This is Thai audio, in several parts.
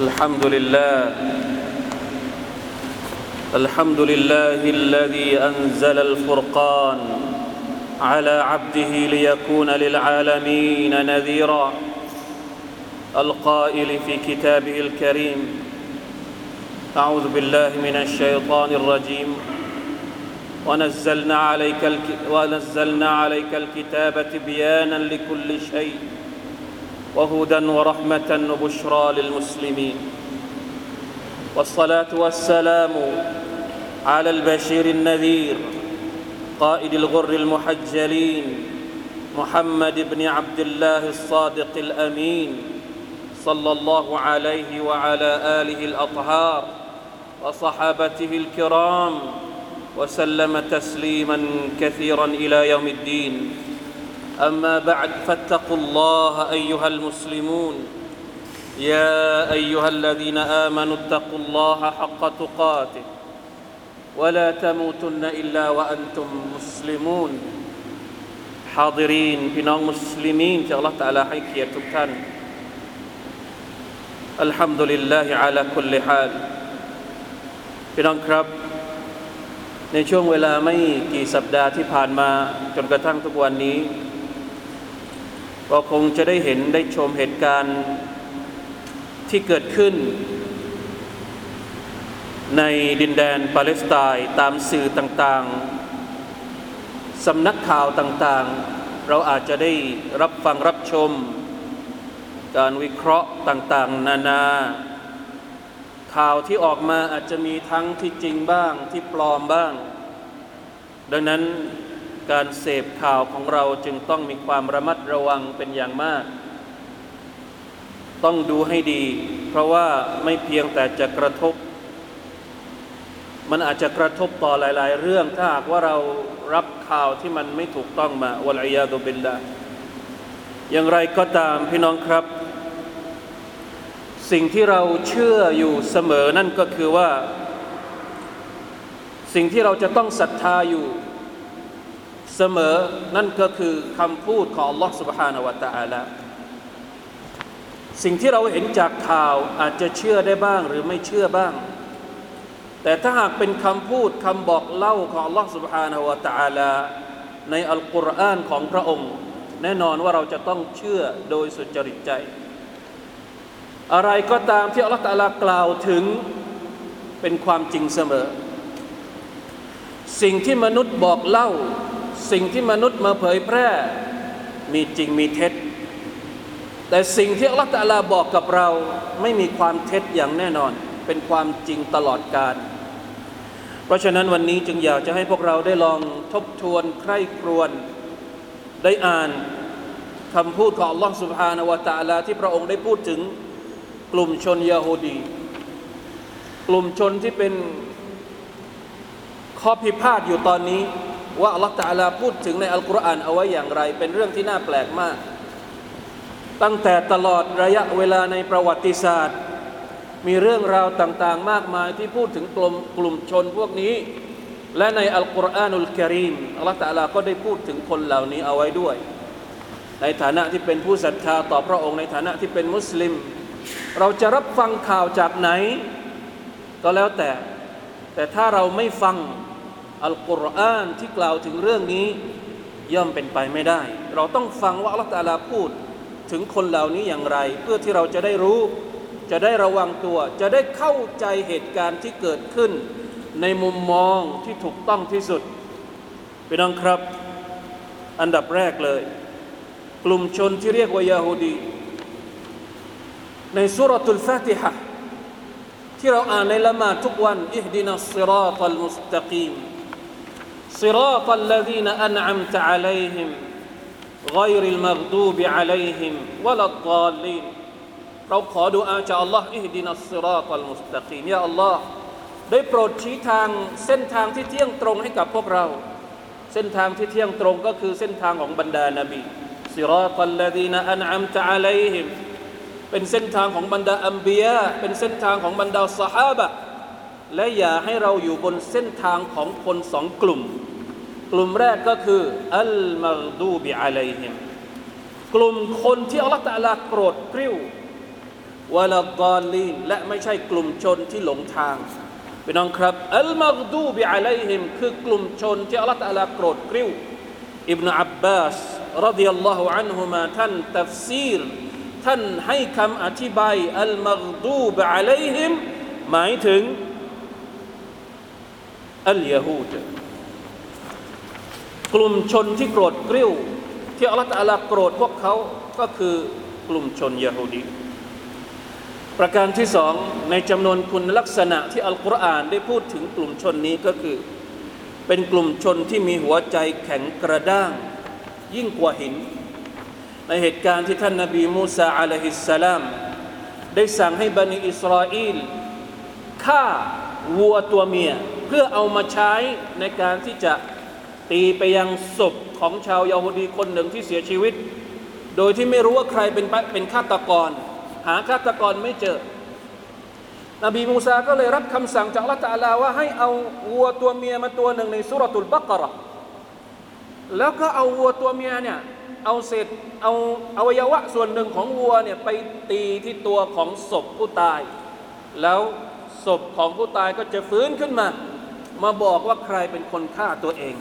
الحمد لله. الحمد لله الذي أنزل الفرقان على عبده ليكون للعالمين نذيرا. القائل في كتابه الكريم أعوذ بالله من الشيطان الرجيم. ونزلنا عليك. ونزلنا عليك الكتاب تبيانا لكل شيء. وهدى ورحمة وبشرى للمسلمين. والصلاة والسلام على البشير النذير قائد الغر المحجلين محمد بن عبد الله الصادق الأمين صلى الله عليه وعلى آله الأطهار وصحابته الكرام وسلم تسليما كثيرا إلى يوم الدين. أما بعد فاتقوا الله أيها المسلمون يا أيها الذين آمنوا اتقوا الله حق تقاته ولا تموتن إلا وأنتم مسلمون حاضرين พี่น้องมุสลิมีนที่อัลลอฮฺตะอาลาให้เกียรติทุกท่านอัลฮัมดุลิลลาฮิอาลาคุลิฮาลพี่น้องครับ ในช่วงเวลาไม่กี่สัปดาห์ที่ผ่านมาจนกระทั่งทุกวันนี้ ก็คงจะได้เห็นได้ชมเหตุการณ์ที่เกิดขึ้น ในดินแดนปาเลสไตน์ตามสื่อต่างๆ สำนักข่าวต่างๆ เราอาจจะได้รับฟังรับชม การวิเคราะห์ต่างๆ นานา ข่าวที่ออกมาอาจจะมีทั้งที่จริงบ้างที่ปลอมบ้าง ดังนั้น การเสพข่าวของเราจึงต้องมีความระมัดระวังเป็นอย่างมาก ต้องดูให้ดี เพราะว่าไม่เพียงแต่จะกระทบ มันอาจจะกระทบต่อหลาย ๆ เรื่องถ้าหากว่าเรารับข่าวที่มันไม่ถูกต้องมาวลัยยาตุบิลละอย่างไรก็ตามพี่น้องครับ สิ่งที่เราเชื่ออยู่เสมอนั่นก็คือว่า สิ่งที่เราจะต้องศรัทธาอยู่ เสมอ นั่นก็คือคำพูดของ Allah سبحانه และ تعالى สิ่งที่เราเห็นจากข่าวอาจจะเชื่อได้บ้างหรือไม่เชื่อบ้าง แต่ถ้าหากเป็นคำพูดคำบอกเล่าของ Allah سبحانه และ تعالى ในอัลกุรอานของพระองค์ แน่นอนว่าเราจะต้องเชื่อโดยสุจริตใจ อะไรก็ตามที่อัลลอฮฺตะลากล่าวถึงเป็นความจริงเสมอ สิ่งที่มนุษย์บอกเล่า สิ่งที่มนุษย์มาเผยแพร่ มีจริงมีเท็จ แต่สิ่งที่อัลลอฮฺลาบอกกับเราไม่มีความเท็จอย่างแน่นอน เป็นความจริงตลอดกาลเพราะฉะนั้นวันนี้จึงอยากจะให้พวกเราได้ลองทบทวนใคร่ครวญได้อ่านคำพูดของอัลลอฮฺสุบฮานาวะตะลาที่พระองค์ได้พูดถึงกลุ่มชนยโฮดี กลุ่มชนที่เป็นข้อพิพาทอยู่ตอนนี้ ว่าอัลลอฮฺตะลาพูดถึงในอัลกุรอานเอาไว้อย่างไร เป็นเรื่องที่น่าแปลกมาก ตั้งแต่ตลอดระยะเวลาในประวัติศาสตร์ มีเรื่องราวต่างๆ มากมายที่พูดถึงกลุ่มกลุ่มชนพวกนี้ และในอัลกุรอานุลกิริมอัลลอฮฺตะลาก็ได้พูดถึงคนเหล่านี้เอาไว้ด้วย ในฐานะที่เป็นผู้ศรัทธาต่อพระองค์ในฐานะที่เป็นมุสลิม เราจะรับฟังข่าวจากไหน ก็แล้วแต่ แต่ถ้าเราไม่ฟัง อัลกุรอานที่กล่าวถึงเรื่องนี้ย่อมเป็นไปไม่ได้ เราต้องฟังว่าอัลตาลาพูดถึงคนเหล่านี้อย่างไร เพื่อที่เราจะได้รู้ จะได้ระวังตัว จะได้เข้าใจเหตุการณ์ที่เกิดขึ้น ในมุมมองที่ถูกต้องที่สุดพี่น้องครับ อันดับแรกเลย กลุ่มชนที่เรียกว่ายาฮูดีในสุรทุลฟาติฮะที่เราอ่านในละหมาดทุกวันอิฮดินัสซิราตัลมุสตะกีม صراط الذين أنعمت عليهم غير المغضوب عليهم ولا الضالين เราขอดูอาจากอัลลอฮ์อิฮดินัสซิราตัลมุสตะกีมยาอัลลอฮ์ได้โปรดชี้ทางเส้นทางที่เที่ยงตรงให้กับพวกเรา เส้นทางที่เที่ยงตรงก็คือเส้นทางของบรรดานาบีซิราตัลลดีนอันอัมตะอะลัยฮิมเป็นเส้นทางของบรรดาอัมบียะเป็นเส้นทางของบรรดาสหาบะและอย่าให้เราอยู่บนเส้นทางของคนสองกลุ่ม กลุ่มแรกก็คือالمغضوب عليهم กลุ่มคนที่อัลลอฮฺตะลาโกรธกริ้วولا الضالين และไม่ใช่กลุ่มชนที่หลงทางพี่น้องครับالمغضوب عليهم คือกลุ่มชนที่อัลลอฮฺตะลาโกรธกริ้วอิบนาอับบาสرضي الله عنهما ท่านตัฟซีรท่านให้คำอธิบายالمغضوب عليهم หมายถึงอัลยาฮูด กลุ่มชนที่โกรธกริ้ว ที่อัลลอฮฺตะอาลาโกรธพวกเขาก็คือกลุ่มชนยะฮูดีประการที่สองในจำนวนคุณลักษณะที่อัลกุรอานได้พูดถึงกลุ่มชนนี้ก็คือ เป็นกลุ่มชนที่มีหัวใจแข็งกระด้าง ยิ่งกว่าหิน ในเหตุการณ์ที่ท่านนบีมูซาอะลัยฮิสสลาม ได้สั่งให้บันิอิสราเอลฆ่าวัวตัวเมีย เพื่อเอามาใช้ในการที่จะ ตีไปยังศพของชาวยาฮูดีคนหนึ่งที่เสียชีวิต โดยที่ไม่รู้ว่าใครเป็นเป็นฆาตกร หาฆาตกรไม่เจอ นบีมูซาก็เลยรับคำสั่งจากละตาลาว่าให้เอาวัวตัวเมียมาตัวหนึ่งในสุรตุลบักรอแล้วก็เอาวัวตัวเมียเนี่ยเอาเศษเอาอวัยวะส่วนหนึ่งของวัวเนี่ยไปตีที่ตัวของศพผู้ตาย แล้วศพของผู้ตายก็จะฟื้นขึ้นมา มาบอกว่าใครเป็นคนฆ่าตัวเอง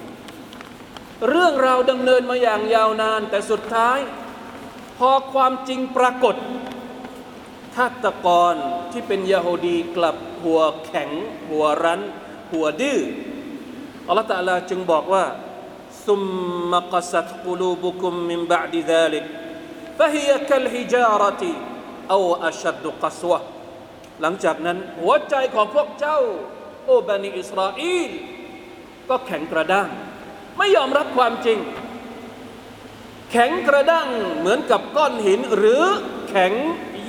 เรื่องราวดำเนินมาอย่างยาวนาน แต่สุดท้าย พอความจริงปรากฏฆาตกรที่เป็นยาฮูดีกลับหัวแข็ง หัวรั้น หัวดื้ออัลลอฮฺตาลาจึงบอกว่าซุมมะกสัตกุลูบุคุมมินบะดิดาลิกฟะฮียกัลฮิจาระติเอาอัวะหลังจากนั้นหัวใจของพวกเจ้า โอบันิอิสราเอลก็แข็งกระด้าง ไม่ยอมรับความจริง แข็งกระด้างเหมือนกับก้อนหิน หรือแข็ง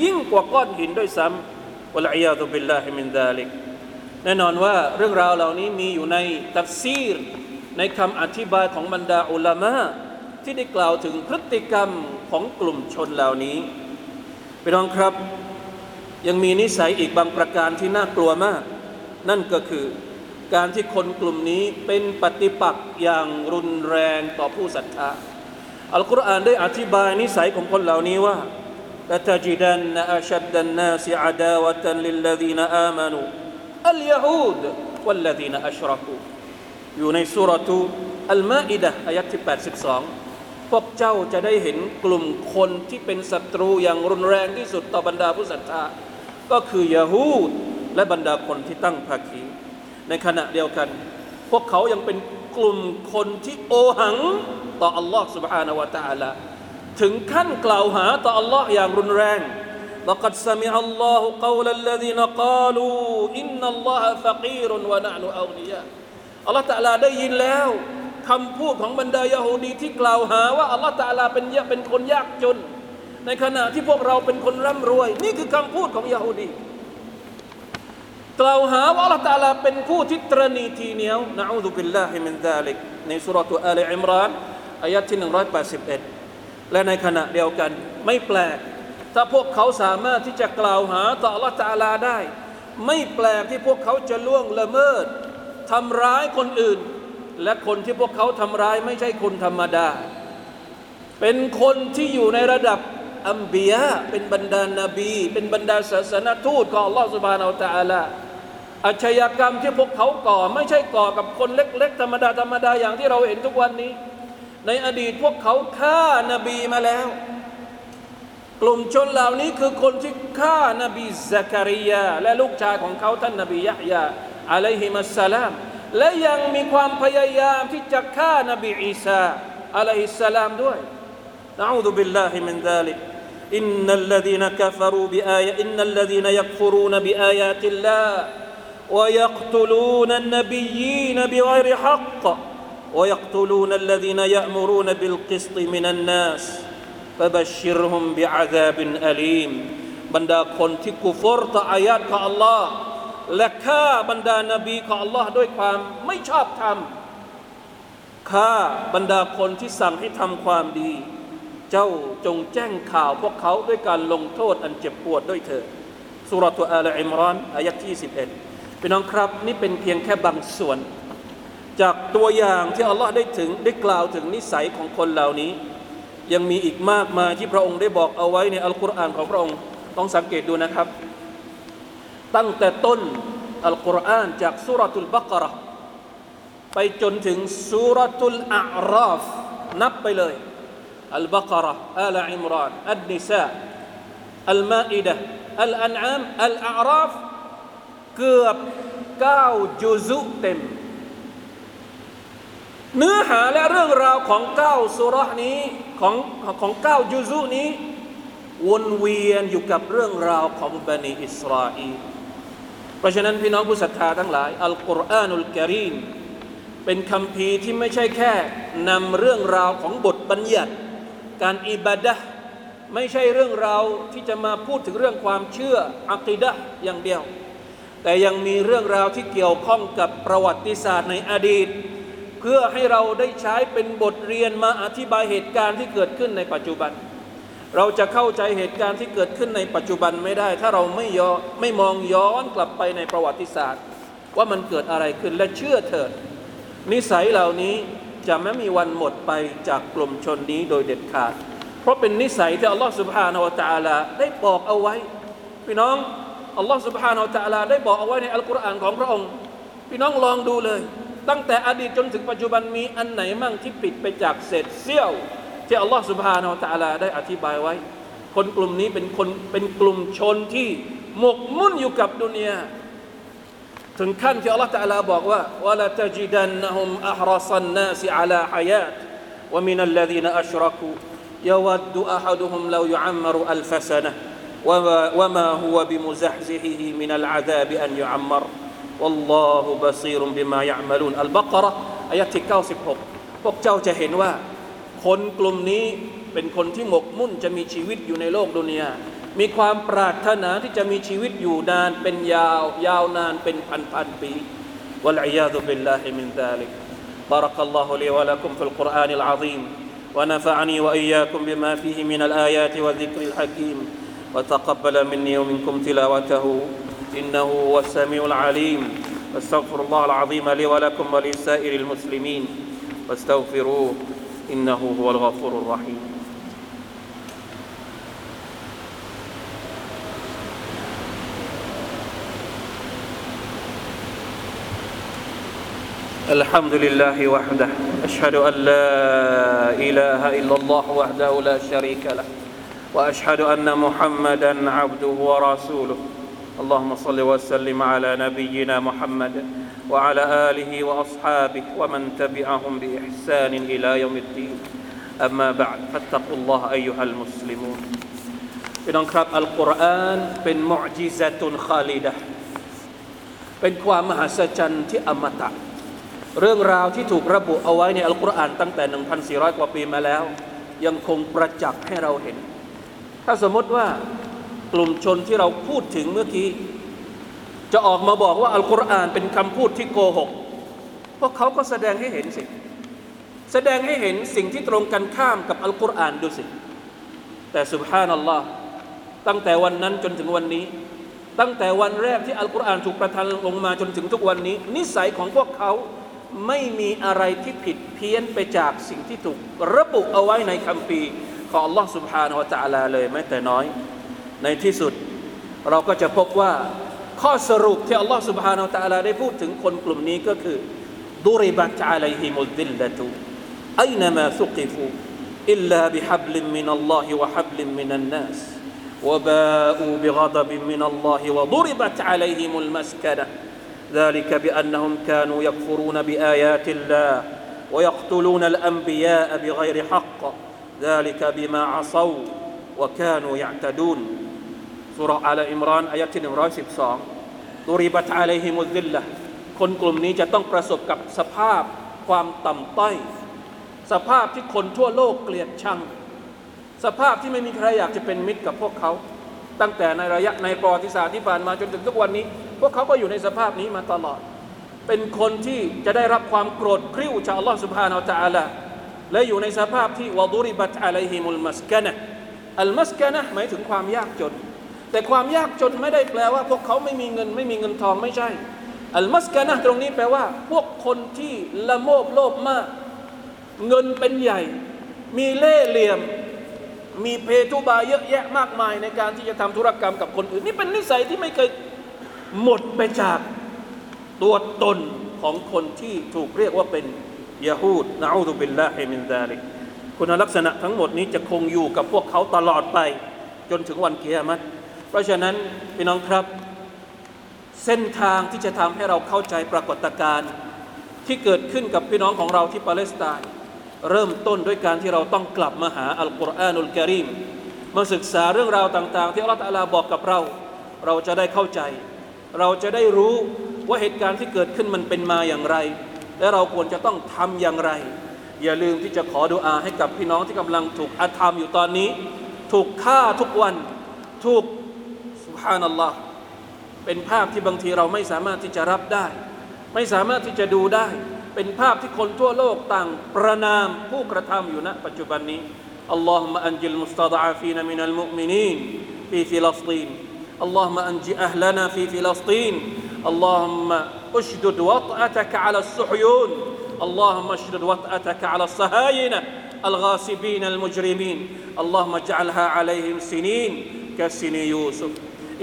ยิ่งกว่าก้อนหินด้วยซ้ำวะลัยยาตุบิลลาฮิมินดาลิกแน่นอนว่าเรื่องราวเหล่านี้มีอยู่ในตัฟซีร ในคำอธิบายของบรรดาอุลามะที่ได้กล่าวถึงพฤติกรรมของกลุ่มชนเหล่านี้พี่น้องครับยังมีนิสัยอีกบางประการที่น่ากลัวมาก นั่นก็คือ การที่คนกลุ่มนี้เป็นปฏิปักษ์อย่างรุนแรงต่อผู้ศรัทธา อัลกุรอานได้อธิบายนิสัยของคนเหล่านี้ว่า لتجدن أشد الناس عداوة للذين آمنوا اليهود والذين أشركوا อยู่ในสุรทูอัลมาอิดะอายัดที่82พวกเจ้าจะได้เห็นกลุ่มคนที่เป็นศัตรูอย่างรุนแรงที่สุดต่อบรรดาผู้ศรัทธา ก็คือยาฮูดและบรรดาคนที่ตั้งภาคี ในขณะเดียวกัน พวกเขายังเป็นกลุ่มคนที่โอหัง ต่ออัลลอฮ์ سبحانه และ تعالى ถึงขั้นกล่าวหาต่ออัลลอฮ์อย่างรุนแรง لقد سمع الله قول الذين قالوا إن الله فقير ونحن أغنياء อัลลอฮ์ตะลาได้ยินแล้วคำพูดของบรรดายาฮูดีที่กล่าวหาว่าอัลลอฮ์ตะลาเป็นเป็นคนยากจน ในขณะที่พวกเราเป็นคนร่ำรวย นี่คือคำพูดของยาฮูดี กล่าวหาว่าอัลลอฮ์ตะลาเป็นผู้ที่ตรณีทีเหนียวนะอูซุบิลลาฮิมินซาลิกในสุรทูอาลีอิมรานอายะที่ 181 และในขณะเดียวกันไม่แปลก ถ้าพวกเขาสามารถที่จะกล่าวหาต่ออัลลอฮ์ตะลาได้ ไม่แปลกที่พวกเขาจะล่วงละเมิดทำร้ายคนอื่น และคนที่พวกเขาทำร้ายไม่ใช่คนธรรมดา เป็นคนที่อยู่ในระดับ อัมบียะเป็นบรรดานาบี เป็นบรรดาศาสนทูตของอัลลอฮฺสุบานอัลตะอาลาอาชญากรรมที่พวกเขาก่อ ไม่ใช่ก่อกับคนเล็ก ๆ ธรรมดาธรรมดาอย่างที่เราเห็นทุกวันนี้ ในอดีตพวกเขาฆ่านาบีมาแล้ว กลุ่มชนเหล่านี้คือคนที่ฆ่านาบีซักริยา และลูกชายของเขาท่านนาบียะยาอะลัยฮิมัสสลาม และยังมีความพยายามที่จะฆ่านาบีอีสาอะลัยฮิสสลามด้วย นะอูซุบิลลาฮิมินซาลิก إن الذين كفروا بآية إن الذين يكفرون بآيات الله ويقتلون النبيين بغير حق ويقتلون الذين يأمرون بالقسط من الناس فبشرهم بعذاب أليم บรรดาคนที่กุฟรต่ออายาตของ Allah และฆ่าบรรดานาบีของ Allah ด้วยความไม่ชอบธรรมฆ่าบรรดาคนที่สั่งให้ทำความดี เ จ้าจงแจ้งข่าวพวกเขาด้วยการลงโทษอันเจ็บปวดด้วยเถิดสุรทูอาลอิมรานอายะที่11พี่น้องครับ นี่เป็นเพียงแค่บางส่วน จากตัวอย่างที่อัลลอฮ์ได้ถึงได้กล่าวถึงนิสัยของคนเหล่านี้ ยังมีอีกมากมายที่พระองค์ได้บอกเอาไว้ในอัลกุรอานของพระองค์ต้องสังเกตดูนะครับ ตั้งแต่ต้นอัลกุรอานจากสุรทูลบักรอไปจนถึงสุรทูลอาราฟนับไปเลย อัลบักรออัลอิมรานอัลนิซาอัลมาอิดะอัลอันอามอัลอาราฟเกือบเก้าจุซุเต็ม เนื้อหาและเรื่องราวของเก้าสุรษนี้ของของเก้าจุซุนี้ วนเวียนอยู่กับเรื่องราวของบันิอิสราเอลเพราะฉะนั้นพี่น้องผู้ศรัทธาทั้งหลายอัลกุรอานุลกิริมเป็นคำพีที่ไม่ใช่แค่นำเรื่องราวของบทบัญญัติ การอิบาดะไม่ใช่เรื่องราวที่จะมาพูดถึงเรื่องความเชื่ออักีดะอย่างเดียว แต่ยังมีเรื่องราวที่เกี่ยวข้องกับประวัติศาสตร์ในอดีต เพื่อให้เราได้ใช้เป็นบทเรียนมาอธิบายเหตุการณ์ที่เกิดขึ้นในปัจจุบัน เราจะเข้าใจเหตุการณ์ที่เกิดขึ้นในปัจจุบันไม่ได้ ถ้าเราไม่ย้อนไม่มองย้อนกลับไปในประวัติศาสตร์ ว่ามันเกิดอะไรขึ้นและเชื่อเถิดนิสัยเหล่านี้ จะไม่มีวันหมดไปจากกลุ่มชนนี้โดยเด็ดขาด เพราะเป็นนิสัยที่อัลลอฮฺสุบฮานาวะตาลาได้บอกเอาไว้ พี่น้องอัลลอฮฺสุบฮานาวะตาลาได้บอกเอาไว้ในอัลกุรอานของพระองค์ พี่น้องลองดูเลย ตั้งแต่อดีตจนถึงปัจจุบันมีอันไหนมั่งที่ปิดไปจากเศษเสี้ยว ที่อัลลอฮฺสุบฮานาวะตาลาได้อธิบายไว้ คนกลุ่มนี้เป็นคนเป็นกลุ่มชนที่หมกมุ่นอยู่กับดุนยา ถึงขั้นที่อัลลอฮฺตะอาลาบอกว่าวะลาตจิดันนะฮุมอัฮรซันนาสอาลาฮายาตวะมินัลลดีนอัชรักูยวัดดุอะฮัดุฮุมลายุอัมมรุอัลฟะซนะ وما هو بمزحزحه من العذاب أن يعمر والله بصير بما يعملون البقرة อายะที่96 พวกเจ้าจะเห็นว่า คนกลุ่มนี้เป็นคนที่หมกมุ่นจะมีชีวิตอยู่ในโลกดุนยา มีความปรารถนาที่จะมีชีวิตอยู่นานเป็นยาวยาวนานเป็นพันพันปีوالعياذ بالله من ذلك بارك الله لي ولكم في القرآن العظيم ونفعني وإياكم بما فيه من الآيات والذكر الحكيم وتقبل مني ومنكم تلاوته إنه هو السميع العليم واستغفر الله العظيم لي ولكم ولسائر المسلمين واستغفروه إنه هو الغفور الرحيم الحمد لله وحده. أشهد أن لا إله إلا الله وحده لا شريك له. وأشهد أن محمدا عبده ورسوله. اللهم صل وسلم على نبينا محمد وعلى آله وأصحابه ومن تبعهم بإحسان إلى يوم الدين. أما بعد فاتقوا الله أيها المسلمون. พี่น้องครับอัลกุรอานเป็นมุอจิซะตุนคาลิดะเป็นความมหัศจรรย์ที่อมตะ เรื่องราวที่ถูกระบุเอาไว้ในอัลกุรอานตั้งแต่ 1,400 กว่าปีมาแล้ว ยังคงประจักษ์ให้เราเห็น ถ้าสมมติว่ากลุ่มชนที่เราพูดถึงเมื่อกี้ จะออกมาบอกว่าอัลกุรอานเป็นคำพูดที่โกหก พวกเขาก็แสดงให้เห็นสิ แสดงให้เห็นสิ่งที่ตรงกันข้ามกับอัลกุรอานดูสิ แต่สุบฮานัลลอฮ์ตั้งแต่วันนั้นจนถึงวันนี้ ตั้งแต่วันแรกที่อัลกุรอานถูกประทานลงมาจนถึงทุกวันนี้ นิสัยของพวกเขา ไม่มีอะไรที่ผิดเพี้ยนไปจากสิ่งที่ถูกระบุเอาไว้ในคัมภีร์ของอัลลอฮ์ سبحانه และ تعالى เลยแม้แต่น้อย ในที่สุดเราก็จะพบว่าข้อสรุปที่อัลลอฮ์ سبحانه และ تعالى ได้พูดถึงคนกลุ่มนี้ก็คือดุริบัตอะลัยฮิมุลดิลละตุอัยนมาสุกิฟูอิลลาบิฮับลิมมินัลลอฮิวะฮับลิมมินันนัส وباءوا بغضب من الله وضربت عليهم المسكنه ذلك بانهم كانوا يكفرون بايات الله ويقتلون الانبياء بغير حق ذلك بما عصوا وكانوا يعتدون سوره على عمران อายะที่112 ضربت عليهم الذله คนกลุ่มนี้จะต้องประสบกับสภาพความต่ำต้อย สภาพที่คนทั่วโลกเกลียดชัง สภาพที่ไม่มีใครอยากจะเป็นมิตรกับพวกเขา ตั้งแต่ในระยะในประวัติศาสตร์ที่ผ่านมาจนถึงทุกวันนี้ พวกเขาก็อยู่ในสภาพนี้มาตลอด เป็นคนที่จะได้รับความโกรธคริ้วจากอัลลอฮฺสุบฮานาอัลตะอาลาและอยู่ในสภาพที่วะดุริบัตอะลัยฮิมุลมัสกะนะอัลมัสกะนะหมายถึงความยากจน แต่ความยากจนไม่ได้แปลว่า พวกเขาไม่มีเงินไม่มีเงินทองไม่ใช่ อัลมัสกะนะตรงนี้แปลว่า พวกคนที่ละโมบโลภมาก เงินเป็นใหญ่ มีเล่ห์เหลี่ยม มีเพทุบายเยอะแยะมากมายในการที่จะทำธุรกรรมกับคนอื่น นี่เป็นนิสัยที่ไม่เคยหมดไปจากตัวตนของคนที่ถูกเรียกว่าเป็นยะฮูดนะอูดุบิลลาฮิมินซาลิกคุณลักษณะทั้งหมดนี้จะคงอยู่กับพวกเขาตลอดไป จนถึงวันเกียรติเพราะฉะนั้นพี่น้องครับ เส้นทางที่จะทำให้เราเข้าใจปรากฏการณ์ที่เกิดขึ้นกับพี่น้องของเราที่ปาเลสไตน์ เริ่มต้นด้วยการที่เราต้องกลับมาหาอัลกุรอานุลกิริมมาศึกษาเรื่องราวต่าง ๆ ที่อัลลอฮฺบอกกับเรา เราจะได้เข้าใจ เราจะได้รู้ว่าเหตุการณ์ที่เกิดขึ้นมันเป็นมาอย่างไร และเราควรจะต้องทำอย่างไร อย่าลืมที่จะขอดุอาให้กับพี่น้องที่กำลังถูกอาธรรมอยู่ตอนนี้ ถูกฆ่าทุกวันถูกสุฮานัลลอฮ์เป็นภาพที่บางทีเราไม่สามารถที่จะรับได้ ไม่สามารถที่จะดูได้ เป็นภาพที่คนทั่วโลกต่างประนามผู้กระทำอยู่ณปัจจุบันนี้ اللهم أنجي المستضعفين من المؤمنين في فلسطين اللهم أنجي أهلنا في فلسطين اللهم اشدد وطأتك على الصهيون اللهم اشدد وطأتك على الصهاينة الغاصبين المجرمين اللهم اجعلها عليهم سنين كسن يوسف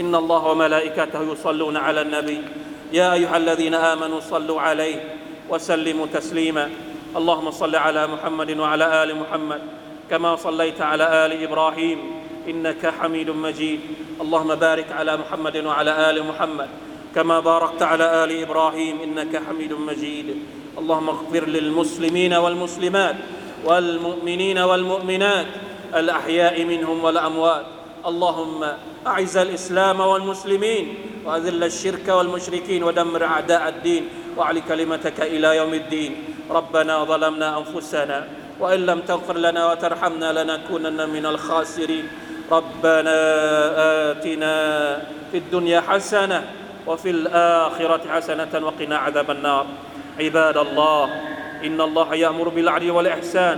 إن الله وملائكته يصلون على النبي يا أيها الذين آمنوا صلوا عليه وسلموا تسليما. اللهم صل على محمد وعلى آل محمد كما صليت على آل إبراهيم إنك حميد مجيد. اللهم بارك على محمد وعلى آل محمد كما باركت على آل إبراهيم إنك حميد مجيد. اللهم اغفر للمسلمين والمسلمات والمؤمنين والمؤمنات الأحياء منهم والأموات. اللهم أعز الإسلام والمسلمين وأذل الشرك والمشركين ودمر أعداء الدين. وأعل كلمتك إلى يوم الدين. ربنا ظلمنا أنفسنا وإن لم تغفر لنا وترحمنا لنكونن من الخاسرين. ربنا آتنا في الدنيا حسنة وفي الآخرة حسنة وقنا عذاب النار. عباد الله إن الله يأمر بالعدل والإحسان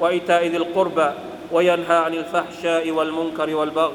وإيتاء ذي القربى وينهى عن الفحشاء والمنكر والبغي